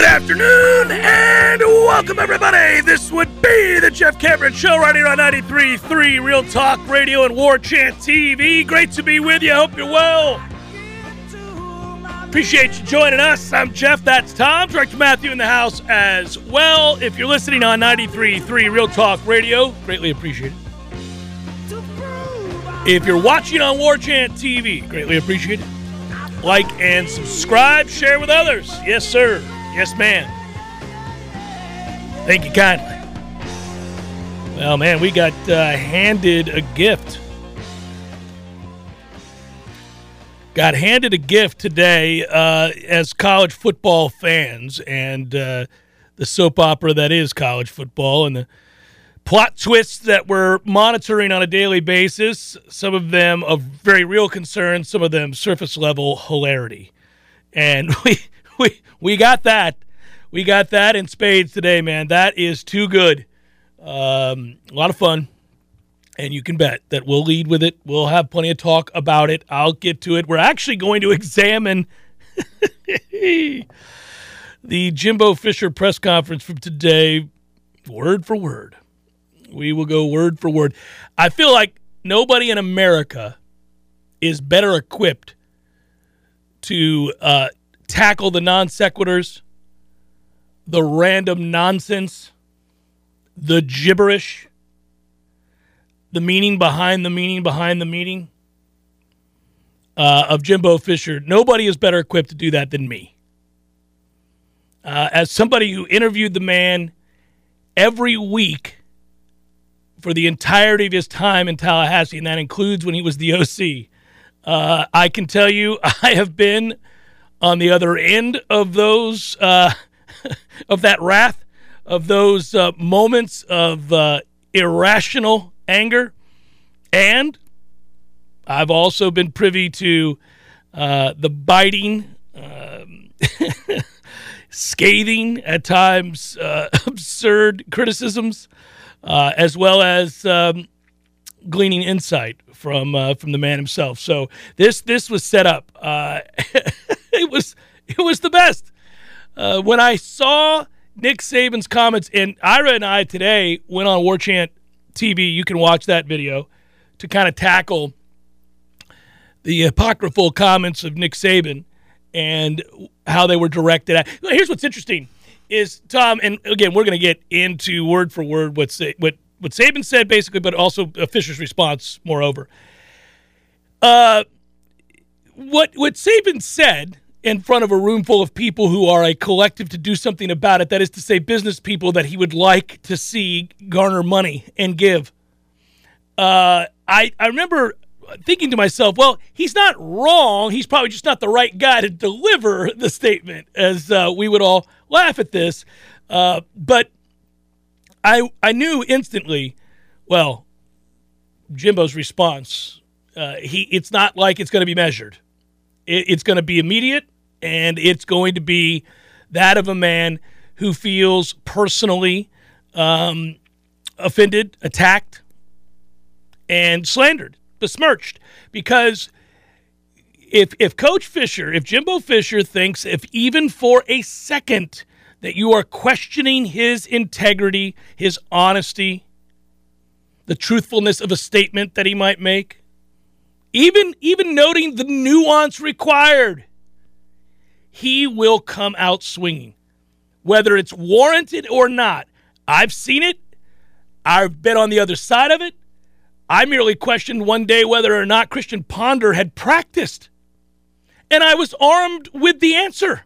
Good afternoon and welcome, everybody. This would be the Jeff Cameron Show right here on 93.3 Real Talk Radio and War Chant TV. Great to be with you. Hope you're well. Appreciate you joining us. I'm Jeff. That's Tom. Director Matthew in the house as well. If you're listening on 93.3 Real Talk Radio, greatly appreciate it. If you're watching on War Chant TV, greatly appreciate it. Like and subscribe, share with others. Yes, sir. Yes, ma'am. Thank you kindly. Well, man, we got uh, handed a gift. Got handed a gift today uh, as college football fans and uh, the soap opera that is college football and the plot twists that we're monitoring on a daily basis, some of them of very real concern, some of them surface level hilarity. And we we we got that. We got that in spades today, man. That is too good. Um, a lot of fun. And you can bet that we'll lead with it. We'll have plenty of talk about it. I'll get to it. We're actually going to examine the Jimbo Fisher press conference from today, word for word. We will go word for word. I feel like nobody in America is better equipped to uh, tackle the non sequiturs, the random nonsense, the gibberish, the meaning behind the meaning behind the meaning uh, of Jimbo Fisher. Nobody is better equipped to do that than me. Uh, as somebody who interviewed the man every week for the entirety of his time in Tallahassee, and that includes when he was the OC. Uh, I can tell you, I have been on the other end of those, uh, of that wrath, of those uh, moments of uh, irrational anger, and I've also been privy to uh, the biting. Um, scathing, at times uh, absurd criticisms uh, as well as um, gleaning insight from from the man himself. So this this was set up. It was it was the best. Uh, when I saw Nick Saban's comments, and Ira and I today went on War Chant TV. You can watch that video to kind of tackle the apocryphal comments of Nick Saban and how they were directed at. Here's what's interesting is Tom, and again, we're going to get into word for word what what what Saban said, basically, but also Fisher's response. Moreover, uh, what what Saban said in front of a room full of people who are a collective to do something about it. That is to say, business people that he would like to see garner money and give. Uh, I I remember thinking to myself, well, he's not wrong. He's probably just not the right guy to deliver the statement, as uh, we would all laugh at this. Uh, but I I knew instantly, well, Jimbo's response. Uh, he it's not like it's going to be measured. It, it's going to be immediate, and it's going to be that of a man who feels personally um, offended, attacked, and slandered besmirched because if if Coach Fisher, if Jimbo Fisher thinks if even for a second that you are questioning his integrity, his honesty, the truthfulness of a statement that he might make, even even noting the nuance required, he will come out swinging, whether it's warranted or not. I've seen it. I've been on the other side of it. I merely questioned one day whether or not Christian Ponder had practiced. And I was armed with the answer.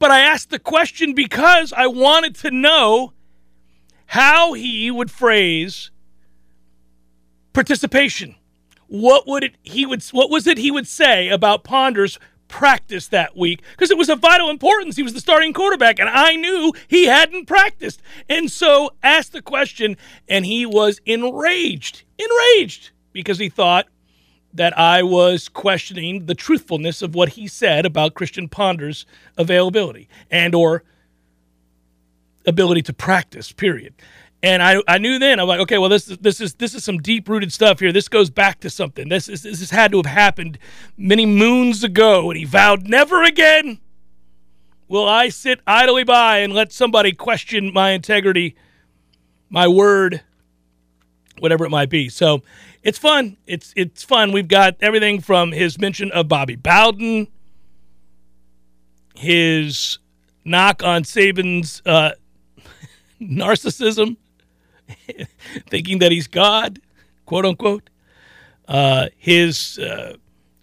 But I asked the question because I wanted to know how he would phrase participation. What would it he would what was it he would say about Ponder's practice that week because it was of vital importance. He was the starting quarterback, and I knew he hadn't practiced. And so asked the question, and he was enraged, enraged, because he thought that I was questioning the truthfulness of what he said about Christian Ponder's availability and or ability to practice, period. And I, I knew then I'm like okay well this is this is this is some deep rooted stuff here this goes back to something this is this has had to have happened many moons ago and he vowed never again will I sit idly by and let somebody question my integrity, my word, whatever it might be. So it's fun. It's it's fun. We've got everything from his mention of Bobby Bowden, his knock on Saban's uh, narcissism, thinking that he's God, quote unquote, uh, his uh,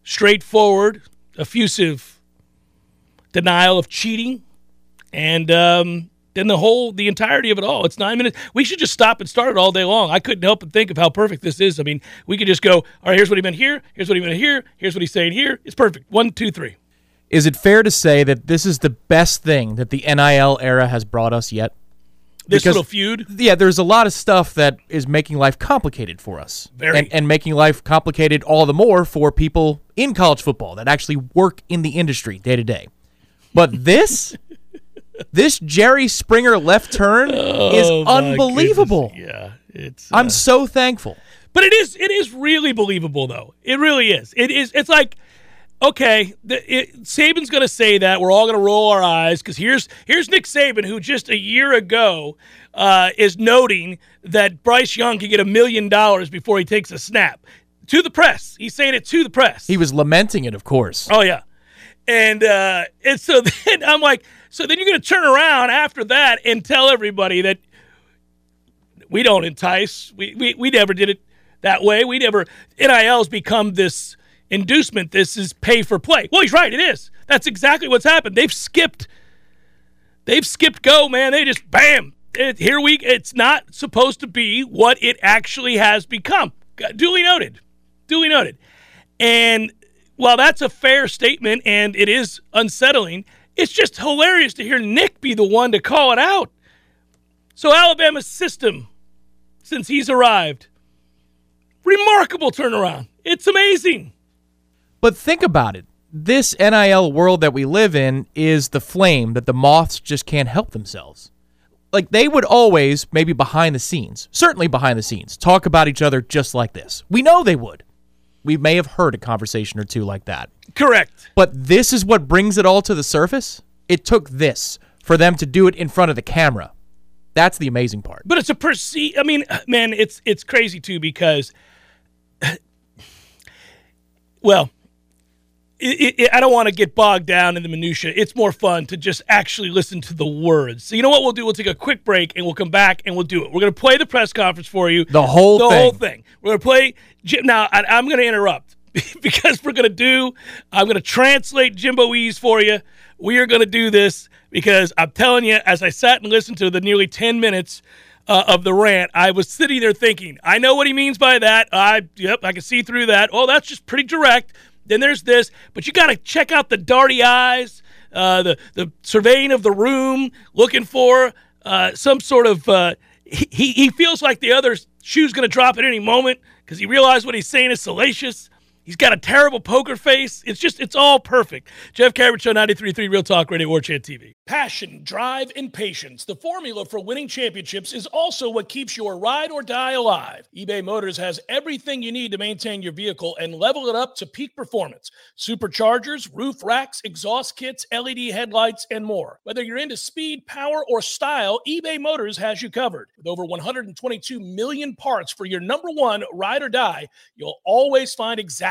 straightforward, effusive denial of cheating, and um, then the whole, the entirety of it all. It's nine minutes. We should just stop and start it all day long. I couldn't help but think of how perfect this is. I mean, we could just go, all right, here's what he meant here, here's what he meant here, here's what he's saying here. It's perfect. One, two, three. Is it fair to say that this is the best thing that the NIL era has brought us yet? This because, little feud? Yeah, there's a lot of stuff that is making life complicated for us. Very. And, and making life complicated all the more for people in college football that actually work in the industry day to day. But this this Jerry Springer left turn oh, is unbelievable. Goodness. Yeah, it's. Uh, I'm so thankful. But it is it is really believable though. It really is. It is. It's like. Okay, the, it, Saban's going to say that. We're all going to roll our eyes because here's here's Nick Saban, who just a year ago uh, is noting that Bryce Young could get a million dollars before he takes a snap to the press. He's saying it to the press. He was lamenting it, of course. Oh yeah, and uh, and so then I'm like, so then you're going to turn around after that and tell everybody that we don't entice. We, we, we never did it that way. We never, NIL's become this inducement. This is pay for play. Well, he's right. It is. That's exactly what's happened. They've skipped, they've skipped go, man. They just, bam, it, here we, it's not supposed to be what it actually has become. Duly noted. Duly noted. And while that's a fair statement and it is unsettling, it's just hilarious to hear Nick be the one to call it out. So, Alabama's system, since he's arrived, remarkable turnaround. It's amazing. But think about it. This NIL world that we live in is the flame that the moths just can't help themselves. Like they would always, maybe behind the scenes, certainly behind the scenes, talk about each other just like this. We know they would we may have heard a conversation or two like that. Correct. But this is what brings it all to the surface. It took this for them to do it in front of the camera. That's the amazing part. But it's a perceive. I mean, man, it's it's crazy too because, well, it, it, I don't want to get bogged down in the minutia. It's more fun to just actually listen to the words. So you know what we'll do? We'll take a quick break and we'll come back and we'll do it. We're going to play the press conference for you. The whole the thing. whole thing. We're going to play. Now I, I'm going to interrupt because we're going to do. I'm going to translate Jimboese for you. We are going to do this because I'm telling you, as I sat and listened to the nearly 10 minutes. Uh, of the rant, I was sitting there thinking, I know what he means by that. I yep, I can see through that. Oh, that's just pretty direct. Then there's this, but you got to check out the darty eyes, uh, the the surveying of the room, looking for uh, some sort of. Uh, he he feels like the other shoe's going to drop at any moment because he realized what he's saying is salacious. He's got a terrible poker face. It's just, it's all perfect. Jeff Cameron Show, 93.3 Real Talk Radio, War Chant TV. Passion, drive, and patience. The formula for winning championships is also what keeps your ride or die alive. eBay Motors has everything you need to maintain your vehicle and level it up to peak performance. Superchargers, roof racks, exhaust kits, LED headlights, and more. Whether you're into speed, power, or style, eBay Motors has you covered. With over 122 million parts for your number one ride or die, you'll always find exactly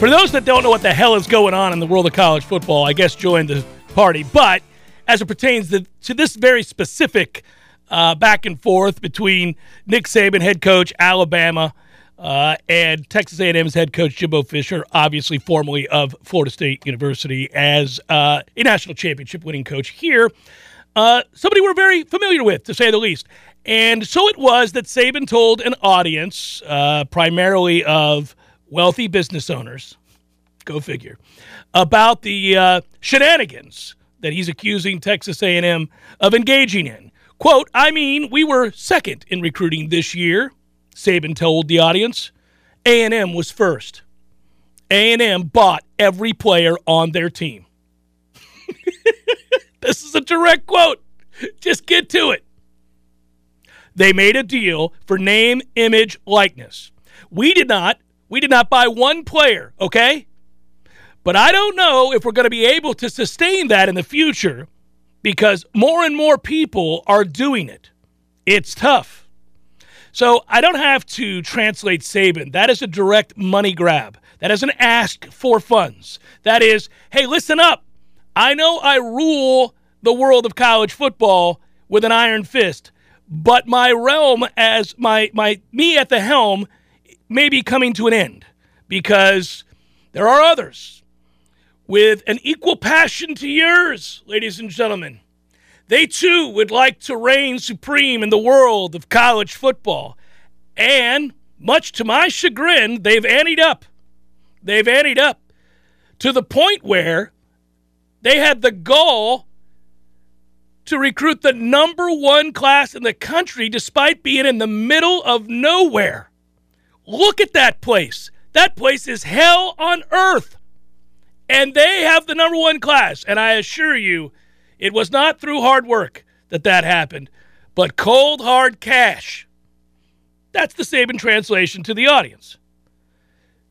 For those that don't know what the hell is going on in the world of college football, I guess join the party. But as it pertains to, to this very specific uh, back and forth between Nick Saban, head coach, Alabama, uh, and Texas A&M's head coach Jimbo Fisher, obviously formerly of Florida State University, as uh, a national championship winning coach here. Uh, somebody we're very familiar with, to say the least. And so it was that Saban told an audience, uh, primarily of wealthy business owners, go figure, about the uh, shenanigans that he's accusing Texas A&M of engaging in. Quote, I mean, we were second in recruiting this year, Saban told the audience. A&M was first. A&M bought every player on their team. this is a direct quote. Just get to it. They made a deal for name, image, likeness. We did not. We did not buy one player, okay? But I don't know if we're going to be able to sustain that in the future because more and more people are doing it. It's tough. So I don't have to translate Saban. That is a direct money grab. That is an ask for funds. That is, hey, listen up. I know I rule the world of college football with an iron fist, but my realm as my my me at the helm may be coming to an end because there are others with an equal passion to yours, ladies and gentlemen. They too would like to reign supreme in the world of college football. And much to my chagrin, they've anteed up. They've anteed up to the point where they had the goal to recruit the number one class in the country despite being in the middle of nowhere. Look at that place. That place is hell on earth. And they have the number one class. And I assure you, it was not through hard work that that happened, but cold, hard cash. That's the Saban translation to the audience.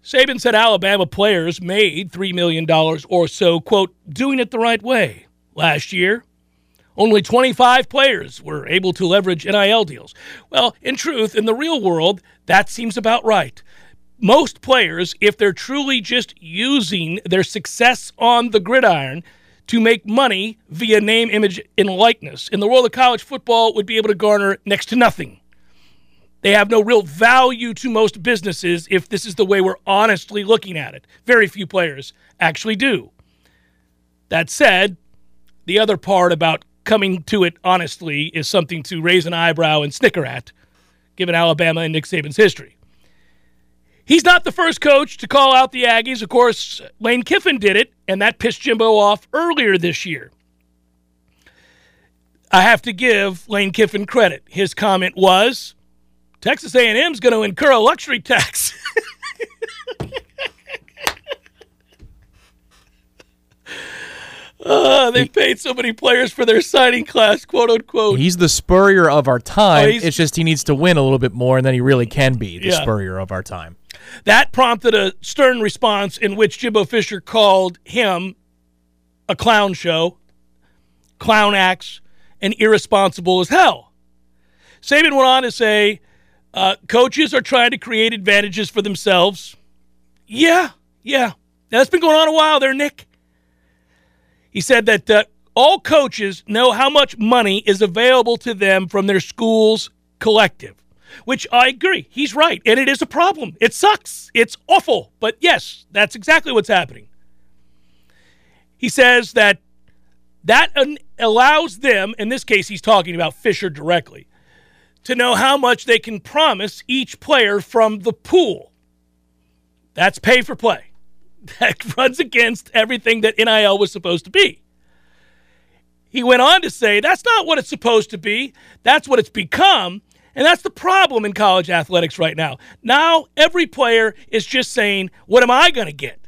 Saban said Alabama players made $3 million or so, quote, doing it the right way last year. Only 25 players were able to leverage NIL deals. Well, in truth, in the real world, that seems about right. Most players, if they're truly just using their success on the gridiron to make money via name, image, and likeness, in the world of college football, would be able to garner next to nothing. They have no real value to most businesses if this is the way we're honestly looking at it. Very few players actually do. That said, the other part about coming to it honestly is something to raise an eyebrow and snicker at, given Alabama and Nick Saban's history. He's not the first coach to call out the Aggies. Of course, Lane Kiffin did it, and that pissed Jimbo off earlier this year. I have to give Lane Kiffin credit. His comment was, Texas A&M is going to incur a luxury tax. Uh, they paid so many players for their signing class, quote unquote. He's the Spurrier of our time. Oh, it's just he needs to win a little bit more, and then he really can be the Yeah. Spurrier of our time. That prompted a stern response in which Jimbo Fisher called him a clown show, clown acts, and irresponsible as hell. Saban went on to say, uh, coaches are trying to create advantages for themselves. Yeah, yeah. That's been going on a while there, Nick. He said that uh, all coaches know how much money is available to them from their school's collective, which I agree. He's right. And it is a problem. It sucks. It's awful. But yes, that's exactly what's happening. He says that that allows them, in this case, he's talking about Fisher directly, to know how much they can promise each player from the pool. That's pay for play. That runs against everything that NIL was supposed to be. He went on to say that's not what it's supposed to be, that's what it's become. And that's the problem in college athletics right now. Now, every player is just saying, What am I going to get?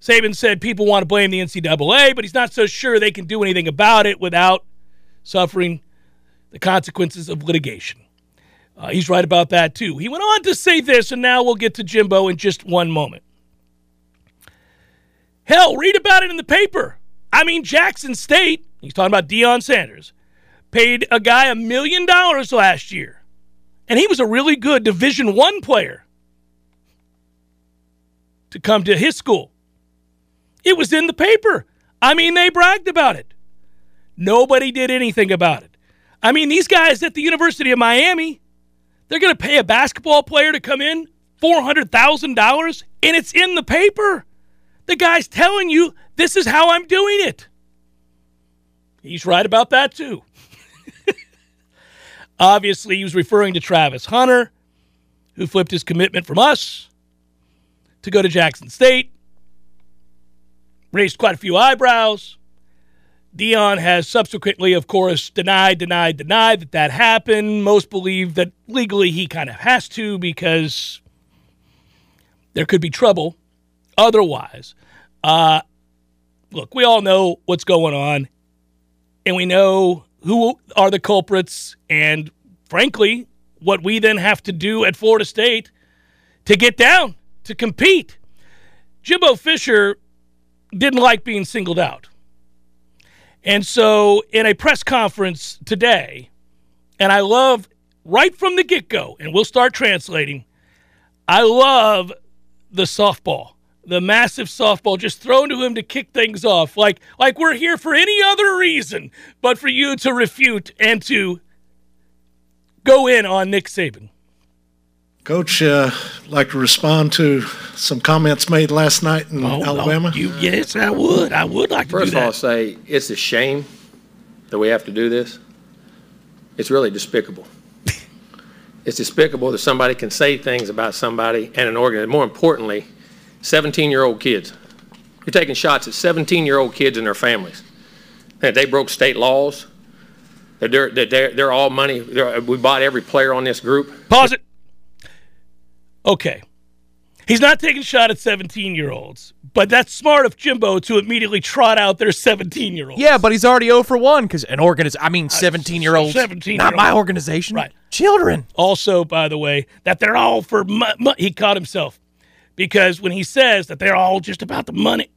Saban said people want to blame the NCAA, but he's not so sure they can do anything about it without suffering the consequences of litigation. Uh, he's right about that, too. He went on to say this, and now we'll get to Jimbo in just one moment. Hell, read about it in the paper. I mean, Jackson State, he's talking about Deion Sanders, paid a guy a million dollars last year. And he was a really good Division One player to come to his school. It was in the paper. I mean, they bragged about it. Nobody did anything about it. I mean, these guys at the University of Miami, they're going to pay a basketball player to come in $400,000 and it's in the paper. The guy's telling you this is how I'm doing it. He's right about that too. Obviously, he was referring to Travis Hunter, who flipped his commitment from us to go to Jackson State. raised quite a few eyebrows. Deion has subsequently, of course, denied, denied, denied that that happened. Most believe that legally he kind of has to because there could be trouble otherwise. Uh, look, we all know what's going on, and we know who are the culprits, and frankly, what we then have to do at Florida State to get down, to compete. Jimbo Fisher didn't like being singled out. And so, in a press conference today, and I love right from the get go, and we'll start translating, I love the softball, the massive softball just thrown to him to kick things off. Like, like we're here for any other reason but for you to refute and to go in on Nick Saban. Coach, uh, like to respond to some comments made last night in Oh, no, Alabama. you, yes, I would. I would like to First of all, say it's a shame that we have to do this. It's really despicable. it's despicable that somebody can say things about somebody and an organ. More importantly, 17-year-old kids. You're taking shots at 17-year-old kids and their families. That they broke state laws. That they're, they're, they're all money. They're, we bought every player on this group. Pause it. Okay. He's not taking a shot at 17 year olds, but that's smart of Jimbo to immediately trot out their 17 year olds. Yeah, but he's already 0 for 1 because an organiz I mean, 17 year olds. 17 Not my organization. Right. Children. Also, by the way, that they're all for money. He caught himself because when he says that they're all just about the money,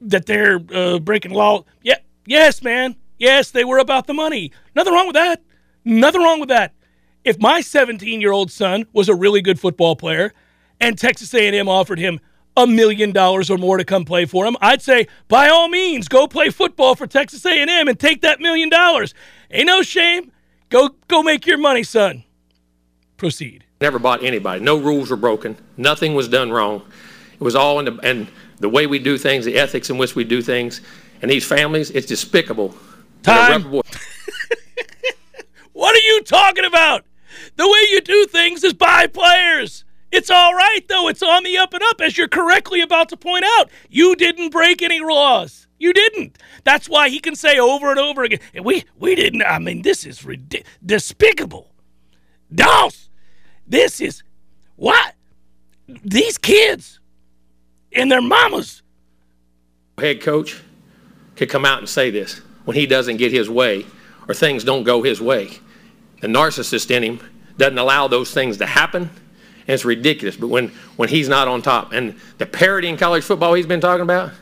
that they're uh, breaking law. Yeah, yes, man. Yes, they were about the money. Nothing wrong with that. Nothing wrong with that. If my 17 year old son was a really good football player and Texas A&M offered him a million dollars or more to come play for him, I'd say by all means go play football for Texas A&M and take that million dollars. Ain't no shame. Go go make your money, son. Proceed. Never bought anybody. No rules were broken. Nothing was done wrong. It was all in the and the way we do things, the ethics in which we do things, and these families. It's despicable. Time. What are you talking about? The way you do things is buy players. It's all right, though. It's on the up and up, as you're correctly about to point out. You didn't break any laws. You didn't. That's why he can say over and over again, we, we didn't. I mean, this is despicable. Doss, this is what? These kids and their mamas. head coach could come out and say this when he doesn't get his way or things don't go his way. The narcissist in him doesn't allow those things to happen, and it's ridiculous. But when, when he's not on top, and the parity in college football he's been talking about,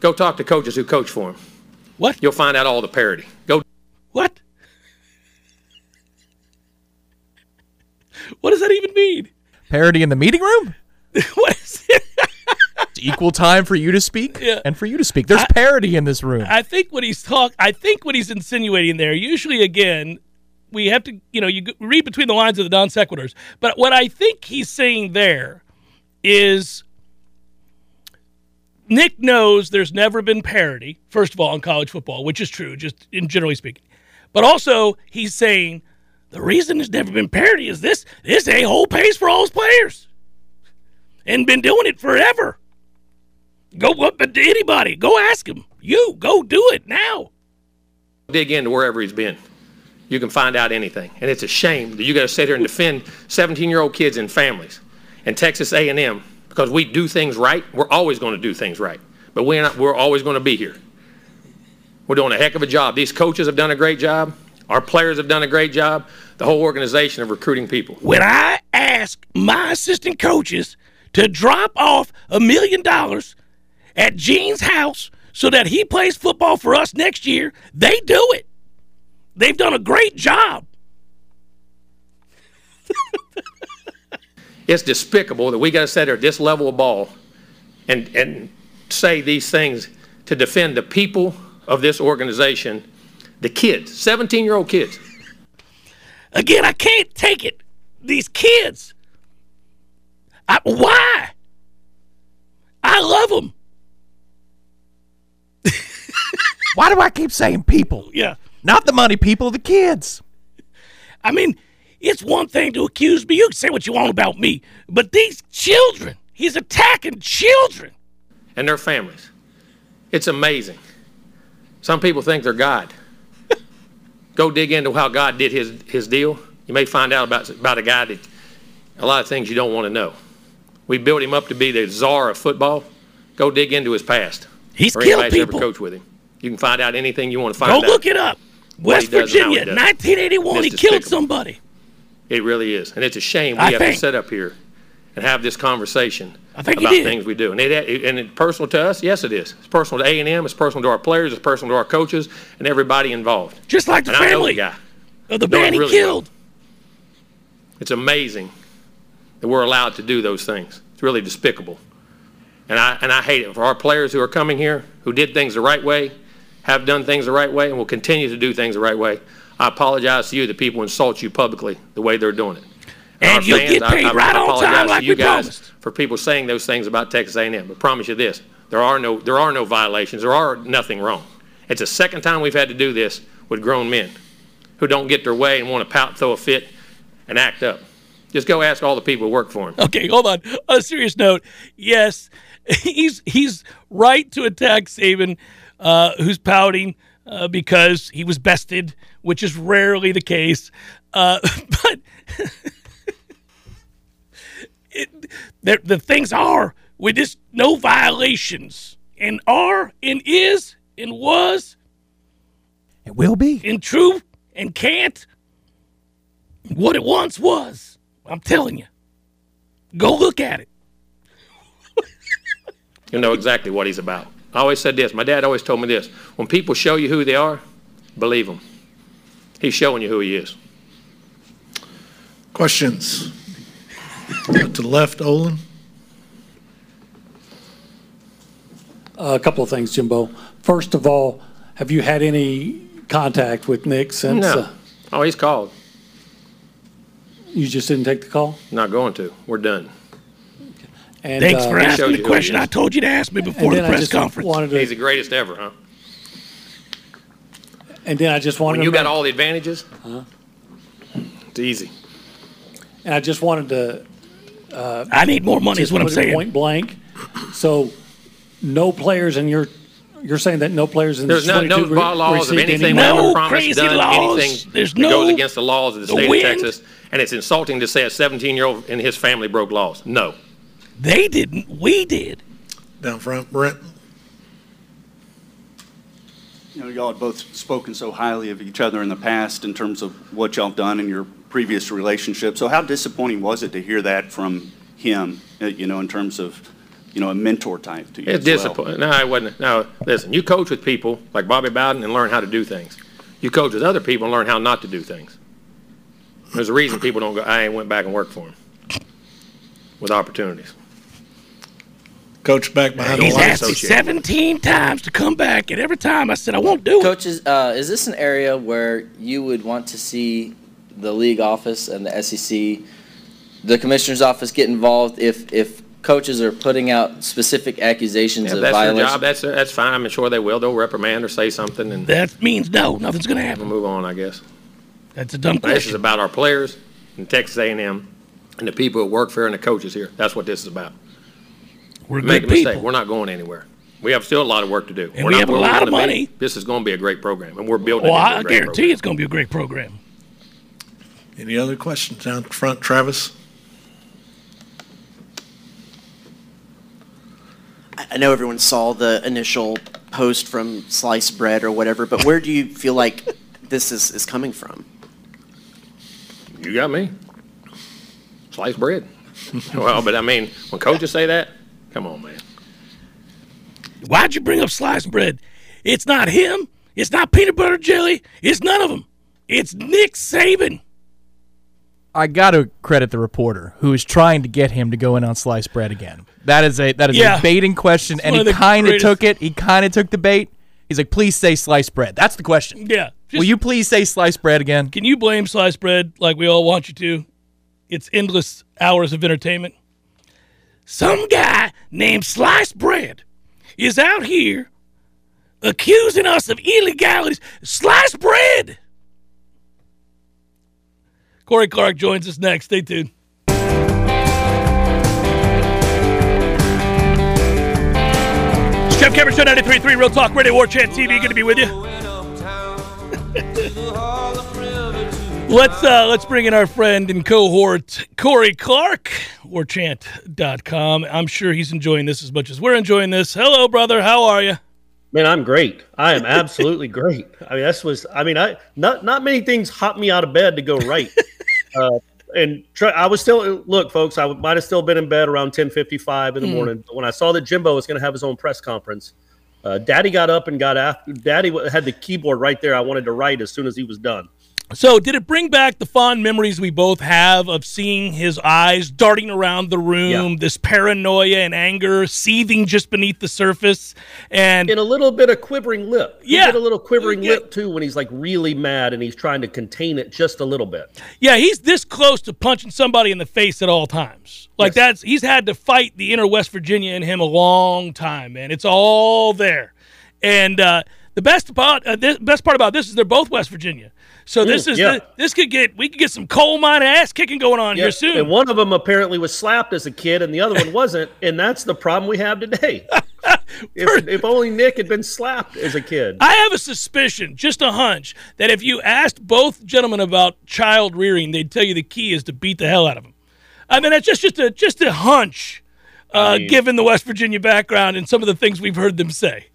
go talk to coaches who coach for him. What? You'll find out all the parity. Go What? What does that even mean? Parody in the meeting room? what is it? It's equal time for you to speak Yeah. and for you to speak. There's parody in this room. I think what he's talk. I think what he's insinuating there. Usually, again, we have to, you know, you read between the lines of the non sequiturs. But what I think he's saying there is Nick knows there's never been parity. First of all, in college football, which is true, just in generally speaking. But also, he's saying the reason there's never been parity is this: this a hole pays for all his players, and been doing it forever. Go up to anybody. Go ask him. You go do it now. dig into wherever he's been. You can find out anything, and it's a shame that you got to sit here and defend 17-year-old kids and families. And Texas A&M, because we do things right, we're always going to do things right. But we're not, we're always going to be here. We're doing a heck of a job. These coaches have done a great job. Our players have done a great job. The whole organization of recruiting people. When I ask my assistant coaches to drop off a million dollars at Gene's house so that he plays football for us next year, they do it. They've done a great job. It's despicable that we got to sit here at this level of ball and, and say these things to defend the people of this organization, the kids, 17 year old kids. Again, I can't take it. These kids. I, why? I love them. Why do I keep saying people? Yeah. Not the money people, the kids. I mean, it's one thing to accuse me. You can say what you want about me, but these children, he's attacking children. and their families. It's amazing. Some people think they're God. Go dig into how God did his, his deal. You may find out about, about a guy that a lot of things you don't want to know. We built him up to be the czar of football. Go dig into his past. He's or killed people. ever coached with him. You can find out anything you want to find Go out. look it up. West he does and how he Virginia, 1981. He killed somebody. It really is, and it's a shame we I have think- to sit up here and have this conversation I think about things we do. And it, and it's personal to us. Yes, it is. It's personal to A and M. It's personal to our players. It's personal to our coaches and everybody involved. Just like the And family the guy. of the man he really killed. It's amazing that we're allowed to do those things. It's really despicable. And I, and I hate it for our players who are coming here, who did things the right way, have done things the right way, and will continue to do things the right way. I apologize to you that people insult you publicly the way they're doing it. And our you'll fans, get paid I, right on apologize time to like you we guys promised. for people saying those things about Texas A&M. But promise you this: there are no there are no violations. There are nothing wrong. It's the second time we've had to do this with grown men who don't get their way and want to pout, throw a fit, and act up. Just go ask all the people who work for him. Okay, hold on. On a serious note, yes, he's he's right to attack Saban, uh, who's pouting uh, because he was bested, which is rarely the case. Uh, but it, the, the things are with this no violations and are and is and was It will be. and true and can't what it once was. I'm telling you. Go look at it. You'll know exactly what he's about. I always said this. My dad always told me this. When people show you who they are, believe them. He's showing you who he is. Questions? to the left, Olin. A couple of things, Jimbo. First of all, have you had any contact with Nick since No. uh, Oh, he's called. you just didn't take the call? Not going to. We're done. And, Thanks uh, for asking the question. I told you to ask me before the press conference. wanted He's the greatest ever, huh? and then I just wanted When to you got all the advantages, Huh? it's easy. and I just wanted to I need more money, is what I'm saying. point blank. So, no players in your. You're saying that no players in There's this no, 22 no re- bylaws of anything any No promised, crazy done, laws. anything There's that goes against the laws of the the state wind. of Texas. And it's insulting to say a 17-year-old and his family broke laws. No. They didn't. We did. Down front, Brent. You know, y'all had both spoken so highly of each other in the past in terms of what y'all have done in your previous relationship. So how disappointing was it to hear that from him, uh, you know, in terms of, you know, a mentor type to you It's as well? disappointing. No, it wasn't. No, listen, you coach with people like Bobby Bowden and learn how to do things. You coach with other people and learn how not to do things. There's a reason people don't go, I ain't went back and worked for him with opportunities. Coach back behind the He's don't line. asked me 17 times to come back, and every time I said I won't do it. Coaches, uh, is this an area where you would want to see the league office and the SEC, the commissioner's office get involved if, if coaches are putting out specific accusations If of that's their job, that's, that's fine. I'm sure they will. They'll reprimand or say something and That means no, nothing's going to we'll happen. move on, I guess. That's a dumb But this is about our players and Texas A&M and the people who work for and the coaches here. That's what this is about. We're Make a good mistake, people. we're not going anywhere. We have still a lot of work to do. And We're we not have a lot of wanna be. money. This is going to be a great program, and we're building Well, it into a I great guarantee program. it's going to be a great program. Any other questions down front, Travis? I I know everyone saw the initial post from Sliced Bread or whatever, but where do you feel like this is, is coming from? You got me. Sliced bread. well, but I mean, when coaches say that, come on, man. Why'd you bring up sliced bread? It's not him. It's not peanut butter jelly. It's none of them. It's Nick Saban. I got to credit the reporter who is trying to get him to go in on sliced bread again. That is a that is Yeah. a baiting question, and he kind of took it. He kind of took the bait. He's like, "Please say sliced bread." That's the question. Yeah. Will you please say sliced bread again? Can you blame sliced bread like we all want you to? It's endless hours of entertainment. Some guy named Sliced Bread is out here accusing us of illegalities. Sliced bread! Corey Clark joins us next. Stay tuned. Jeff Cameron Show 93.3 Real Talk Radio War Chant TV. Good to be with you. let's uh, let's bring in our friend and cohort Corey Clark, warchant.com. I'm sure he's enjoying this as much as we're enjoying this. Hello, brother. How are you? Man, I'm great. I am absolutely great. I mean, this was. I mean, I not not many things hop me out of bed to go right. uh, and try, I was still look, folks. I might have still been in bed around 10:55 in the Mm. morning when I saw that Jimbo was going to have his own press conference. Uh, Daddy got up and got after. Daddy had the keyboard right there. I wanted to write as soon as he was done. So, did it bring back the fond memories we both have of seeing his eyes darting around the room, Yeah. this paranoia and anger seething just beneath the surface, and in a little bit of quivering lip. He Yeah. did a little quivering Yeah. lip too when he's like really mad and he's trying to contain it just a little bit. yeah, he's this close to punching somebody in the face at all times. Like Yes. that's he's had to fight the inner West Virginia in him a long time, man. It's all there, and uh, the best about uh, the best part about this is they're both West Virginia. So this Mm, is yeah. the, this could get we could get some coal mine ass kicking going on here Yeah, soon. And one of them apparently was slapped as a kid, and the other one wasn't. And that's the problem we have today. if, if only Nick had been slapped as a kid. I have a suspicion, just a hunch, that if you asked both gentlemen about child rearing, they'd tell you the key is to beat the hell out of them. I mean, that's just just a just a hunch, uh, mean- given the West Virginia background and some of the things we've heard them say.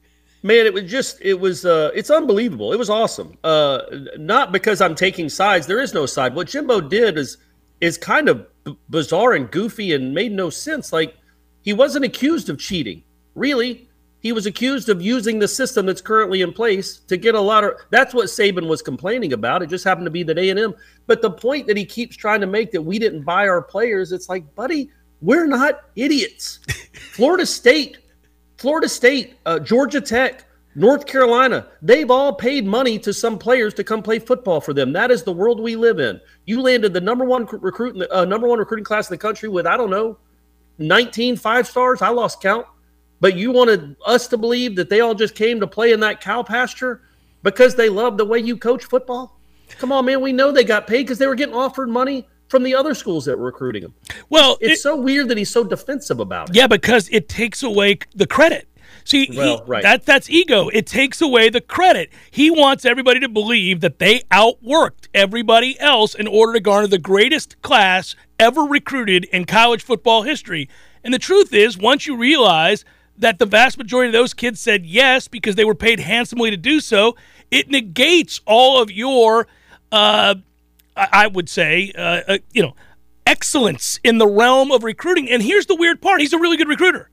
Man, it was just it was uh it's unbelievable. It was awesome. Uh not because I'm taking sides. There is no side. What Jimbo did is is kind of b- bizarre and goofy and made no sense. Like he wasn't accused of cheating. Really? He was accused of using the system that's currently in place to get a lot of that's what Saban was complaining about. It just happened to be that A&M. But the point that he keeps trying to make that we didn't buy our players, it's like, buddy, we're not idiots. Florida State Florida State, uh, Georgia Tech, North Carolina, they've all paid money to some players to come play football for them. That is the world we live in. You landed the number one recruit, the, uh, number one recruiting class in the country with I don't know, 19 five stars. I lost count, but you wanted us to believe that they all just came to play in that cow pasture because they love the way you coach football. Come on, man. We know they got paid because they were getting offered money from the other schools that were recruiting him. Well, It's it- so weird that he's so defensive about it. yeah, because it takes away the credit. See, he- Well, right. that that's ego. It takes away the credit. He wants everybody to believe that they outworked everybody else in order to garner the greatest class ever recruited in college football history. And the truth is, once you realize that the vast majority of those kids said yes because they were paid handsomely to do so, it negates all of your, uh, I would say, uh, uh, you know, excellence in the realm of recruiting. And here's the weird part: he's a really good recruiter.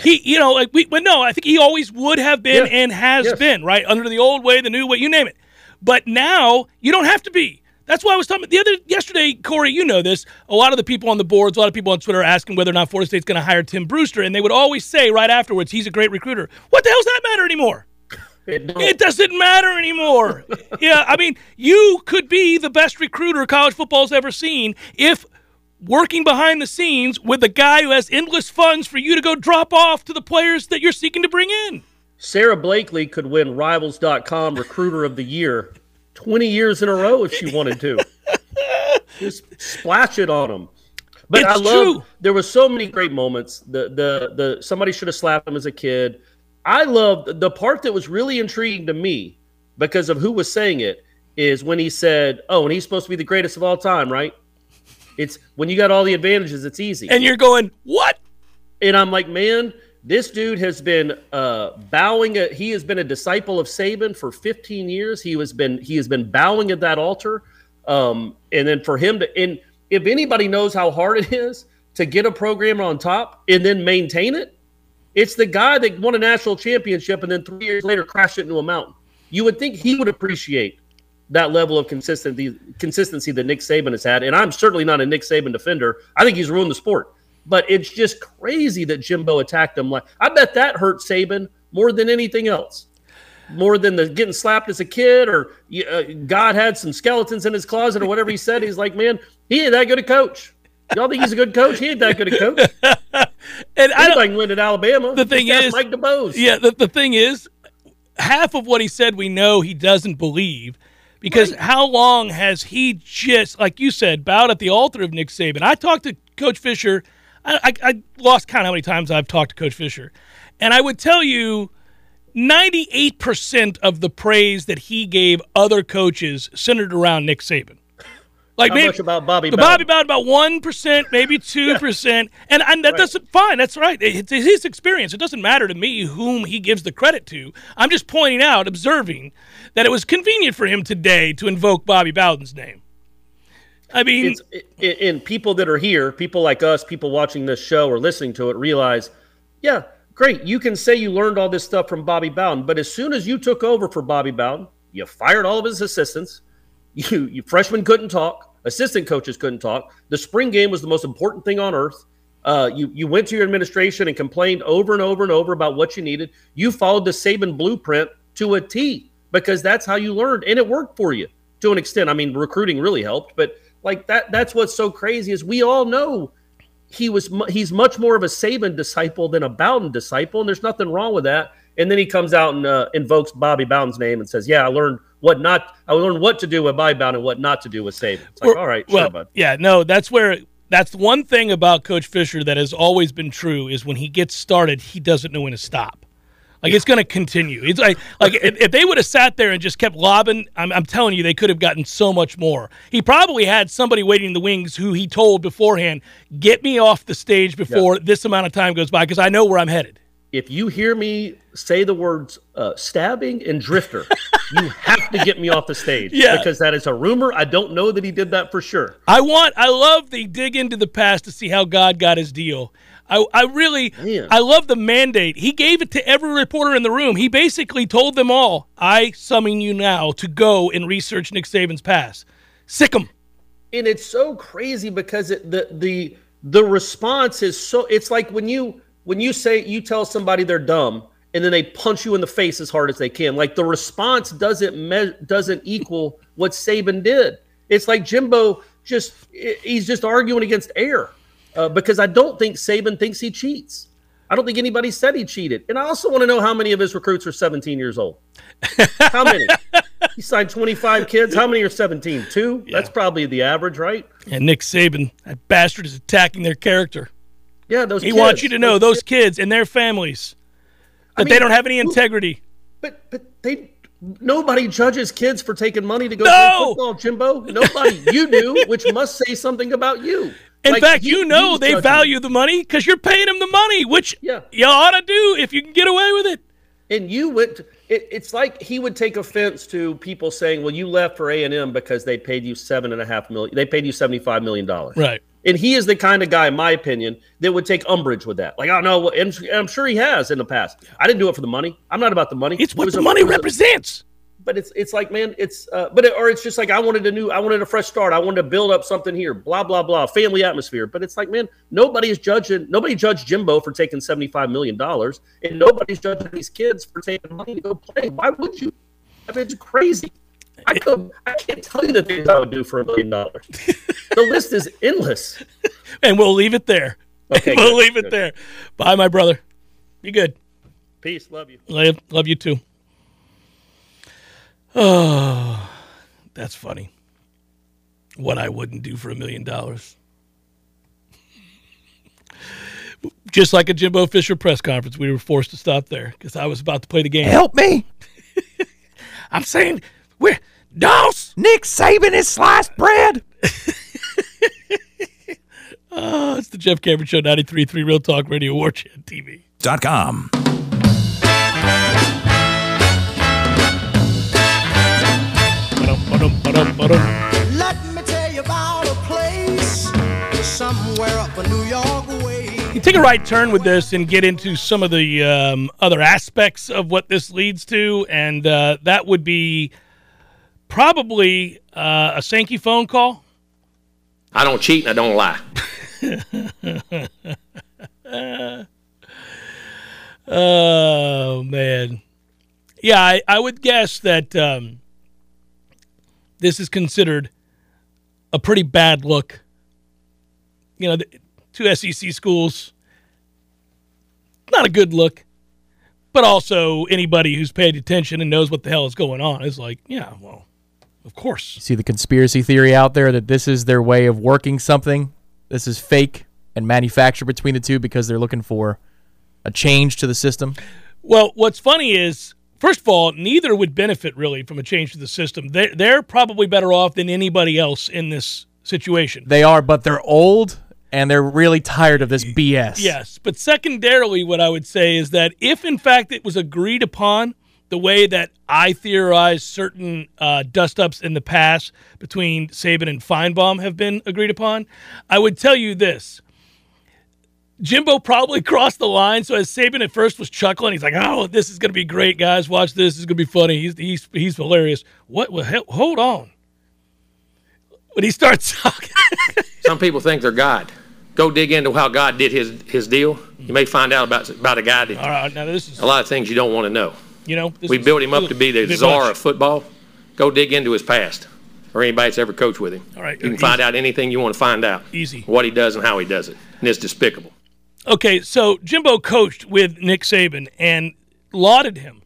He, you know, like we, but no, I think he always would have been Yeah. and has Yes. been right under the old way, the new way, you name it. But now you don't have to be. That's why I was talking the other yesterday, Corey. You know this. A lot of the people on the boards, a lot of people on Twitter are asking whether or not Florida State's going to hire Tim Brewster, and they would always say right afterwards, "He's a great recruiter." What the hell's that matter anymore? It It doesn't matter anymore. yeah, I mean, you could be the best recruiter college football's ever seen if working behind the scenes with a guy who has endless funds for you to go drop off to the players that you're seeking to bring in. Sara Blakely could win Rivals.com Recruiter of the Year 20 years in a row if she wanted to. Just splash it on them. But It's I love there were so many great moments. The the the somebody should have slapped him as a kid. I love the part that was really intriguing to me because of who was saying it is when he said, "Oh, and he's supposed to be the greatest of all time, right?" It's when you got all the advantages, it's easy. And you're going, what? And I'm like, man, this dude has been uh, bowing. At, he has been a disciple of Saban for 15 years. He has been he has been bowing at that altar. Um, and then for him to, and if anybody knows how hard it is to get a program on top and then maintain it, it's the guy that won a national championship and then three years later crashed it into a mountain. You would think he would appreciate that level of consistency consistency that Nick Saban has had. And I'm certainly not a Nick Saban defender. I think he's ruined the sport. But it's just crazy that Jimbo attacked him. Like I bet that hurt Saban more than anything else, more than the getting slapped as a kid or uh, God had some skeletons in his closet or whatever he said. He's like, man, he ain't that good a coach. Y'all think he's a good coach? He ain't that good a coach. And I don't, Anybody can win at Alabama. The thing is- Mike DuBose. Yeah, the, the thing is, half of what he said we know he doesn't believe because how long has he just, like you said, bowed at the altar of Nick Saban? I talked to Coach Fisher I, I, I lost count how many times I've talked to Coach Fisher, and I would tell you. 98% of the praise that he gave other coaches centered around Nick Saban. Like How maybe, much about Bobby the Bowden? Bobby Bowden about one percent, maybe two percent, and and that doesn't fine. That's right. It's his experience. It doesn't matter to me whom he gives the credit to. I'm just pointing out, observing that it was convenient for him today to invoke Bobby Bowden's name. I mean, it's i- and people that are here, people like us, people watching this show or listening to it, realize, yeah, great. You can say you learned all this stuff from Bobby Bowden, but as soon as you took over for Bobby Bowden, you fired all of his assistants. You, you freshmen couldn't talk. Assistant coaches couldn't talk. The spring game was the most important thing on earth. Uh, you you went to your administration and complained over and over and over about what you needed. You followed the Saban blueprint to a T because that's how you learned, and it worked for you to an extent. I mean, recruiting really helped, but like that that's what's so crazy is we all know he was he's much more of a Saban disciple than a Bowden disciple, and there's nothing wrong with that. And then he comes out and uh, invokes Bobby Bowden's name and says, "Yeah, I learned what not I learned what to do with Bobby Bowden and what not to do with Saban." It's like, all right, well, sure, bud. yeah, no, that's where that's one thing about Coach Fisher that has always been true is when he gets started, he doesn't know when to stop. Like it's going to continue. It's like like if, if they would have sat there and just kept lobbing, I'm, I'm telling you, they could have gotten so much more. He probably had somebody waiting in the wings who he told beforehand, "Get me off the stage before this amount of time goes by because I know where I'm headed." If you hear me say the words uh, stabbing and drifter, you have to get me off the stage. Yeah. Because that is a rumor. I don't know that he did that for sure. I want, I love the dig into the past to see how God got his deal. I, I really, Man. I love the mandate. He gave it to every reporter in the room. He basically told them all, I summon you now to go and research Nick Saban's past. Sick him. and it's so crazy because it, the the the response is so it's like when you when you say you tell somebody they're dumb and then they punch you in the face as hard as they can like the response doesn't me- doesn't equal what Saban did. It's like Jimbo just he's just arguing against air uh, because I don't think Saban thinks he cheats. I don't think anybody said he cheated. And I also want to know how many of his recruits are 17 years old. How many? He signed 25 kids. How many are 17 two? That's probably the average right? And Nick Saban, that bastard is attacking their character. Yeah, those. He kids, wants you to know those those kids and their families that they mean, don't have any integrity. But but they nobody judges kids for taking money to go No! play football, Jimbo. Nobody. you do, which must say something about you. In Like, fact, he- you know he's they value the money because you're paying them the money, which Yeah. you ought to do if you can get away with it. And you went. To, it, it's like he would take offense to people saying, "Well, you left for A and M because they paid you seven and a half million. They paid you seventy five million dollars." Right. And he is the kind of guy, in my opinion, that would take umbrage with that. Like, I don't know, and I'm sure he has in the past. I didn't do it for the money. I'm not about the money. It's It what was the a- money it a- represents. but it's it's like man it's uh, but it, or it's just like i wanted a new i wanted a fresh start i wanted to build up something here blah blah blah family atmosphere but it's like man nobody is judging nobody judged jimbo for taking 75 million dollars and nobody's judging these kids for taking money to go play why would you I mean, it's crazy I, could, I can't tell you the things I would do for a million dollars. The list is endless. And we'll leave it there. Okay, we'll good, leave it good. there. Bye, my brother. Be good. Peace. Love you. Love, love you too. Oh, that's funny. What I wouldn't do for a million dollars. Just like a Jimbo Fisher press conference, we were forced to stop there because I was about to play the game. Help me. I'm saying, we're Doss. Nick Saban is sliced bread. Oh, it's the Jeff Cameron Show, 93.3 Real Talk Radio, Warchant TV. Dot com. Let me tell you about a place somewhere up a New York way. You take a right turn with this and get into some of the um, other aspects of what this leads to, and uh, that would be probably uh, a Sankey phone call. I don't cheat and I don't lie. Oh man, yeah, I, I would guess that um, this is considered a pretty bad look. You know, the, two SEC schools, not a good look. But also, anybody who's paid attention and knows what the hell is going on is like, yeah, well, of course. See the conspiracy theory out there that this is their way of working something. This is fake. and manufactured between the two because they're looking for a change to the system? Well, what's funny is, first of all, neither would benefit really from a change to the system. They're, they're probably better off than anybody else in this situation. They are, but they're old and they're really tired of this BS. Yes, but secondarily, what I would say is that if in fact it was agreed upon the way that I theorized certain uh, dust ups in the past between Saban and Finebaum have been agreed upon, I would tell you this. Jimbo probably crossed the line. So as Saban at first was chuckling, he's like, "Oh, this is going to be great, guys. Watch this. This is going to be funny. He's he's he's hilarious." What? Well, hell, hold on. When he starts talking, Some people think they're God. Go dig into how God did his, his deal. You may find out about, about a guy that, all right, now this is a lot of things you don't want to know. You know this We is built him up to be the bit czar much. of football. Go dig into his past, or anybody that's ever coached with him. All right, You can easy. find out anything you want to find out. Easy. What he does and how he does it. And it's despicable. Okay, so Jimbo coached with Nick Saban and lauded him.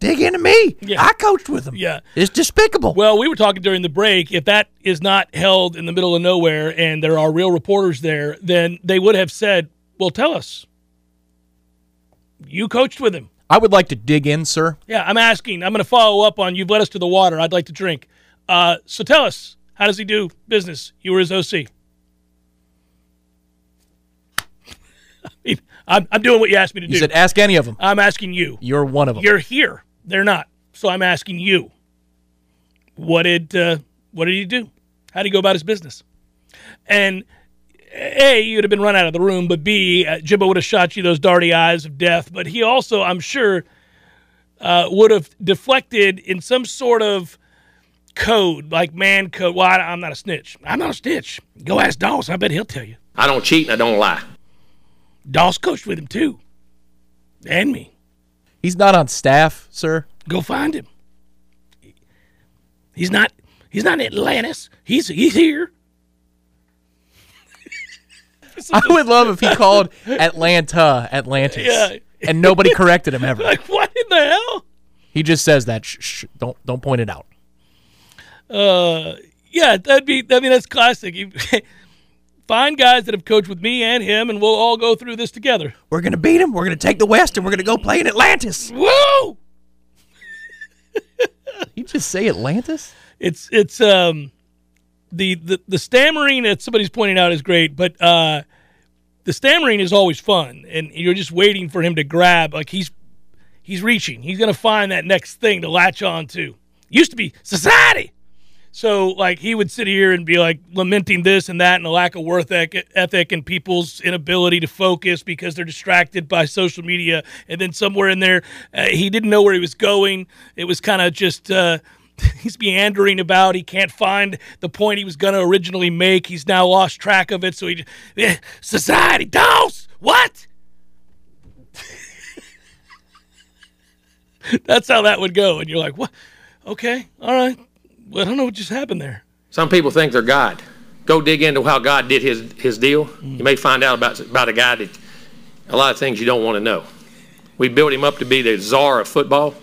Dig into me. Yeah. I coached with him. Yeah. It's despicable. Well, we were talking during the break. If that is not held in the middle of nowhere and there are real reporters there, then they would have said, "Well, tell us. You coached with him." I would like to dig in, sir. Yeah, I'm asking. I'm going to follow up on. You've led us to the water. I'd like to drink. Uh, so tell us, how does he do business? You were his OC. I mean, I'm, I'm doing what you asked me to You do. You said ask any of them. I'm asking you. You're one of them. You're here. They're not. So I'm asking you. What did uh, what did he do? How did he go about his business? And a, you'd have been run out of the room, but B, uh, Jimbo would have shot you those darty eyes of death. But he also, I'm sure, uh, would have deflected in some sort of code, like man code. Well, I, I'm not a snitch. I'm not a snitch. Go ask Doss. I bet he'll tell you. I don't cheat and I don't lie. Doss coached with him too, and me. He's not on staff, sir. Go find him. He's not. He's not in Atlantis. He's he's here. I would love if he called Atlanta Atlantis. Yeah. And nobody corrected him ever. Like what in the hell? He just says that. Shh, shh, don't don't point it out. Uh, yeah, that'd be. I mean, that's classic. You find guys that have coached with me and him, and we'll all go through this together. We're gonna beat him. We're gonna take the West, and we're gonna go play in Atlantis. Whoa! You just say Atlantis? It's it's um the the stammering that somebody's pointing out is great, but uh the stammering is always fun, and you're just waiting for him to grab. Like he's he's reaching. He's gonna find that next thing to latch on to. Used to be society. So like he would sit here and be like lamenting this and that and the lack of worth ethic and people's inability to focus because they're distracted by social media. And then somewhere in there, uh, he didn't know where he was going. It was kind of just uh, he's meandering about. He can't find the point he was going to originally make. He's now lost track of it. So he eh, society dose what? That's how that would go. And you're like, what? Okay, all right. Well, I don't know what just happened there. Some people think they're God. Go dig into how God did his, his deal. You may find out about, about a guy that a lot of things you don't want to know. We built him up to be the czar of football.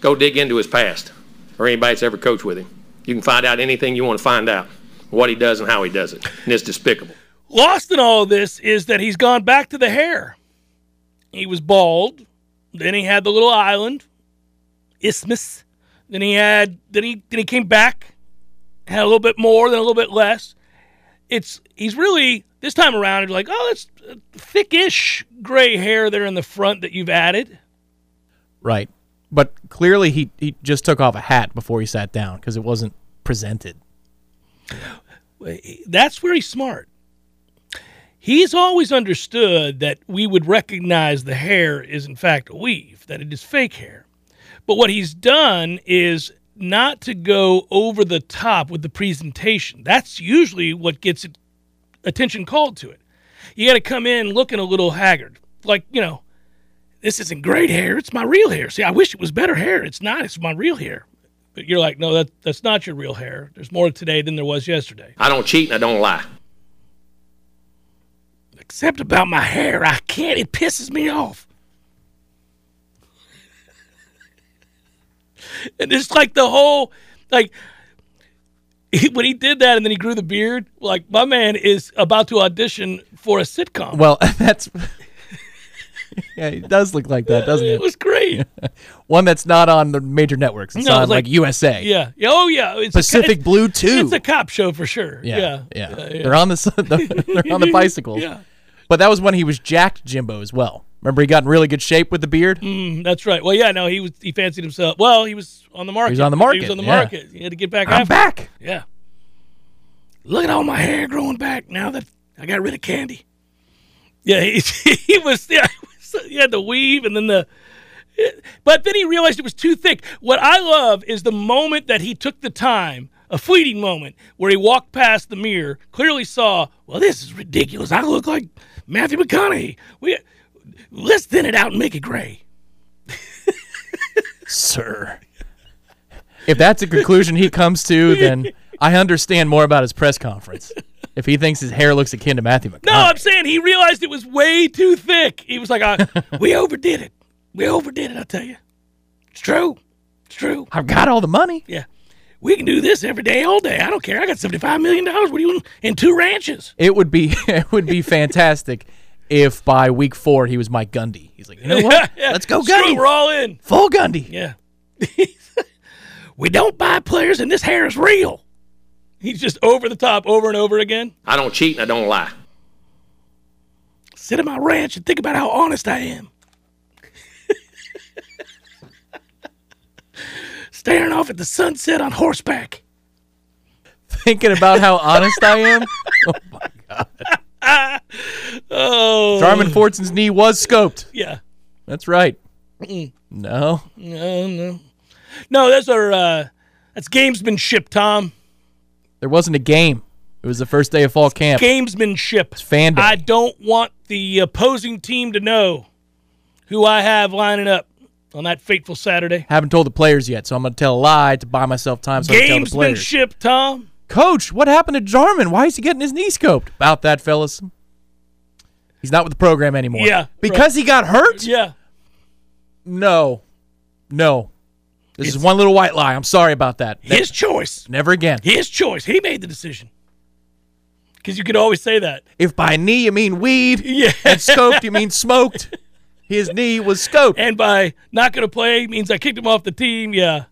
Go dig into his past, or anybody that's ever coached with him. You can find out anything you want to find out, what he does and how he does it. And it's despicable. Lost in all of this is that he's gone back to the hair. He was bald. Then he had the little island, isthmus. Then he had. Then he. Then he came back, had a little bit more, then a little bit less. It's. He's really this time around. You're like, oh, that's uh, thickish gray hair there in the front that you've added. Right. But clearly he, he just took off a hat before he sat down because it wasn't presented. That's where he's smart. He's always understood that we would recognize the hair is in fact a weave, that it is fake hair. But what he's done is not to go over the top with the presentation. That's usually what gets attention called to it. You got to come in looking a little haggard, like you know, this isn't great hair. It's my real hair. See, I wish it was better hair. It's not. It's my real hair. But you're like, no, that that's not your real hair. There's more today than there was yesterday. I don't cheat and I don't lie. Except about my hair, I can't. It pisses me off. and it's like the whole, like, he, when he did that and then he grew the beard, like my man is about to audition for a sitcom. Well, that's yeah, it does look like that, doesn't it it? was great. One that's not on the major networks. It's No, on it's like, like- USA. Yeah. Yeah. Oh yeah. It's Pacific Blue too. It's a cop show for sure. Yeah, Yeah. yeah. yeah. They're on the, they're on the bicycles. Yeah. But that was when he was jacked Jimbo as well. Remember, he got in really good shape with the beard. Mm, that's right. Well, yeah. No, he was. He fancied himself. Well, he was on the market. was on the He was market, on the yeah. market. He had to get back. I'm after back. Yeah. Look at all my hair growing back now that I got rid of Candi. Yeah, he, he was. Yeah, he had the weave and then the. But then he realized it was too thick. What I love is the moment that he took the time, a fleeting moment, where he walked past the mirror, clearly saw, well, this is ridiculous. I look like Matthew McConaughey. We, let's thin it out and make it gray. Sir. If that's a conclusion he comes to, then I understand more about his press conference. If he thinks his hair looks akin to Matthew McConaughey. No, I'm saying he realized it was way too thick. He was like, uh, "We overdid it. We overdid it." I tell you, it's true. It's true. I've got all the money. Yeah, we can do this every day, all day. I don't care. I got seventy-five million dollars. What do you want in two ranches? It would be it would be fantastic if by week four he was Mike Gundy. He's like, you know what? Yeah, Let's go screw Gundy. We're all in. Full Gundy. Yeah. we don't buy players, and this hair is real. He's just over the top, over and over again. I don't cheat and I don't lie. Sit at my ranch and think about how honest I am. Staring off at the sunset on horseback. Thinking about how honest I am. Oh my god. Oh, Jarman Fortson's knee was scoped. yeah. That's right. Mm-mm. No. No, no, no. That's our uh, that's gamesmanship, Tom. There wasn't a game. It was the first day of fall camp. Gamesmanship. fan day. I don't want the opposing team to know who I have lining up on that fateful Saturday. Haven't told the players yet, so I'm going to tell a lie to buy myself time so I tell the players. Gamesmanship, Tom. Coach, what happened to Jarman? Why is he getting his knee scoped? About that, fellas. He's not with the program anymore. Yeah, Because he got hurt? Yeah. No. No. This is one little white lie. I'm sorry about that. His choice. Never again. His choice. He made the decision. Because you could always say that. If by knee you mean weed, Yeah. and scoped you mean smoked, his knee was scoped. And by not going to play means I kicked him off the team. Yeah.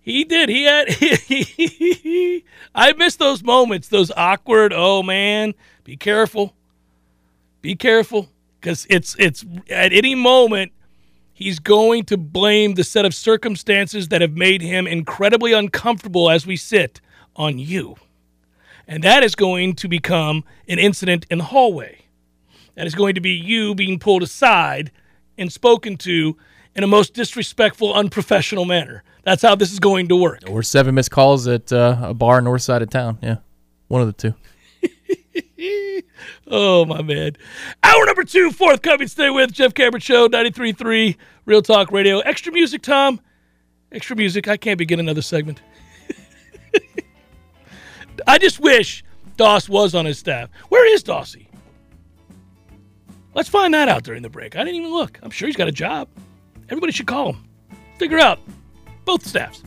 He did. He had. I miss those moments, those awkward, oh man, be careful. Be careful. Because it's, it's at any moment, he's going to blame the set of circumstances that have made him incredibly uncomfortable as we sit on you. And that is going to become an incident in the hallway. That is going to be you being pulled aside and spoken to in a most disrespectful, unprofessional manner. That's how this is going to work. Or seven missed calls at uh, a bar north side of town. Yeah. One of the two. Oh, my man. Hour number two, forthcoming. Stay with Jeff Cameron Show, 93.3 Real Talk Radio. Extra music, Tom. Extra music. I can't begin another segment. I just wish Doss was on his staff. Where is Dossie? Let's find that out during the break. I didn't even look. I'm sure he's got a job. Everybody should call him. Figure out both staffs.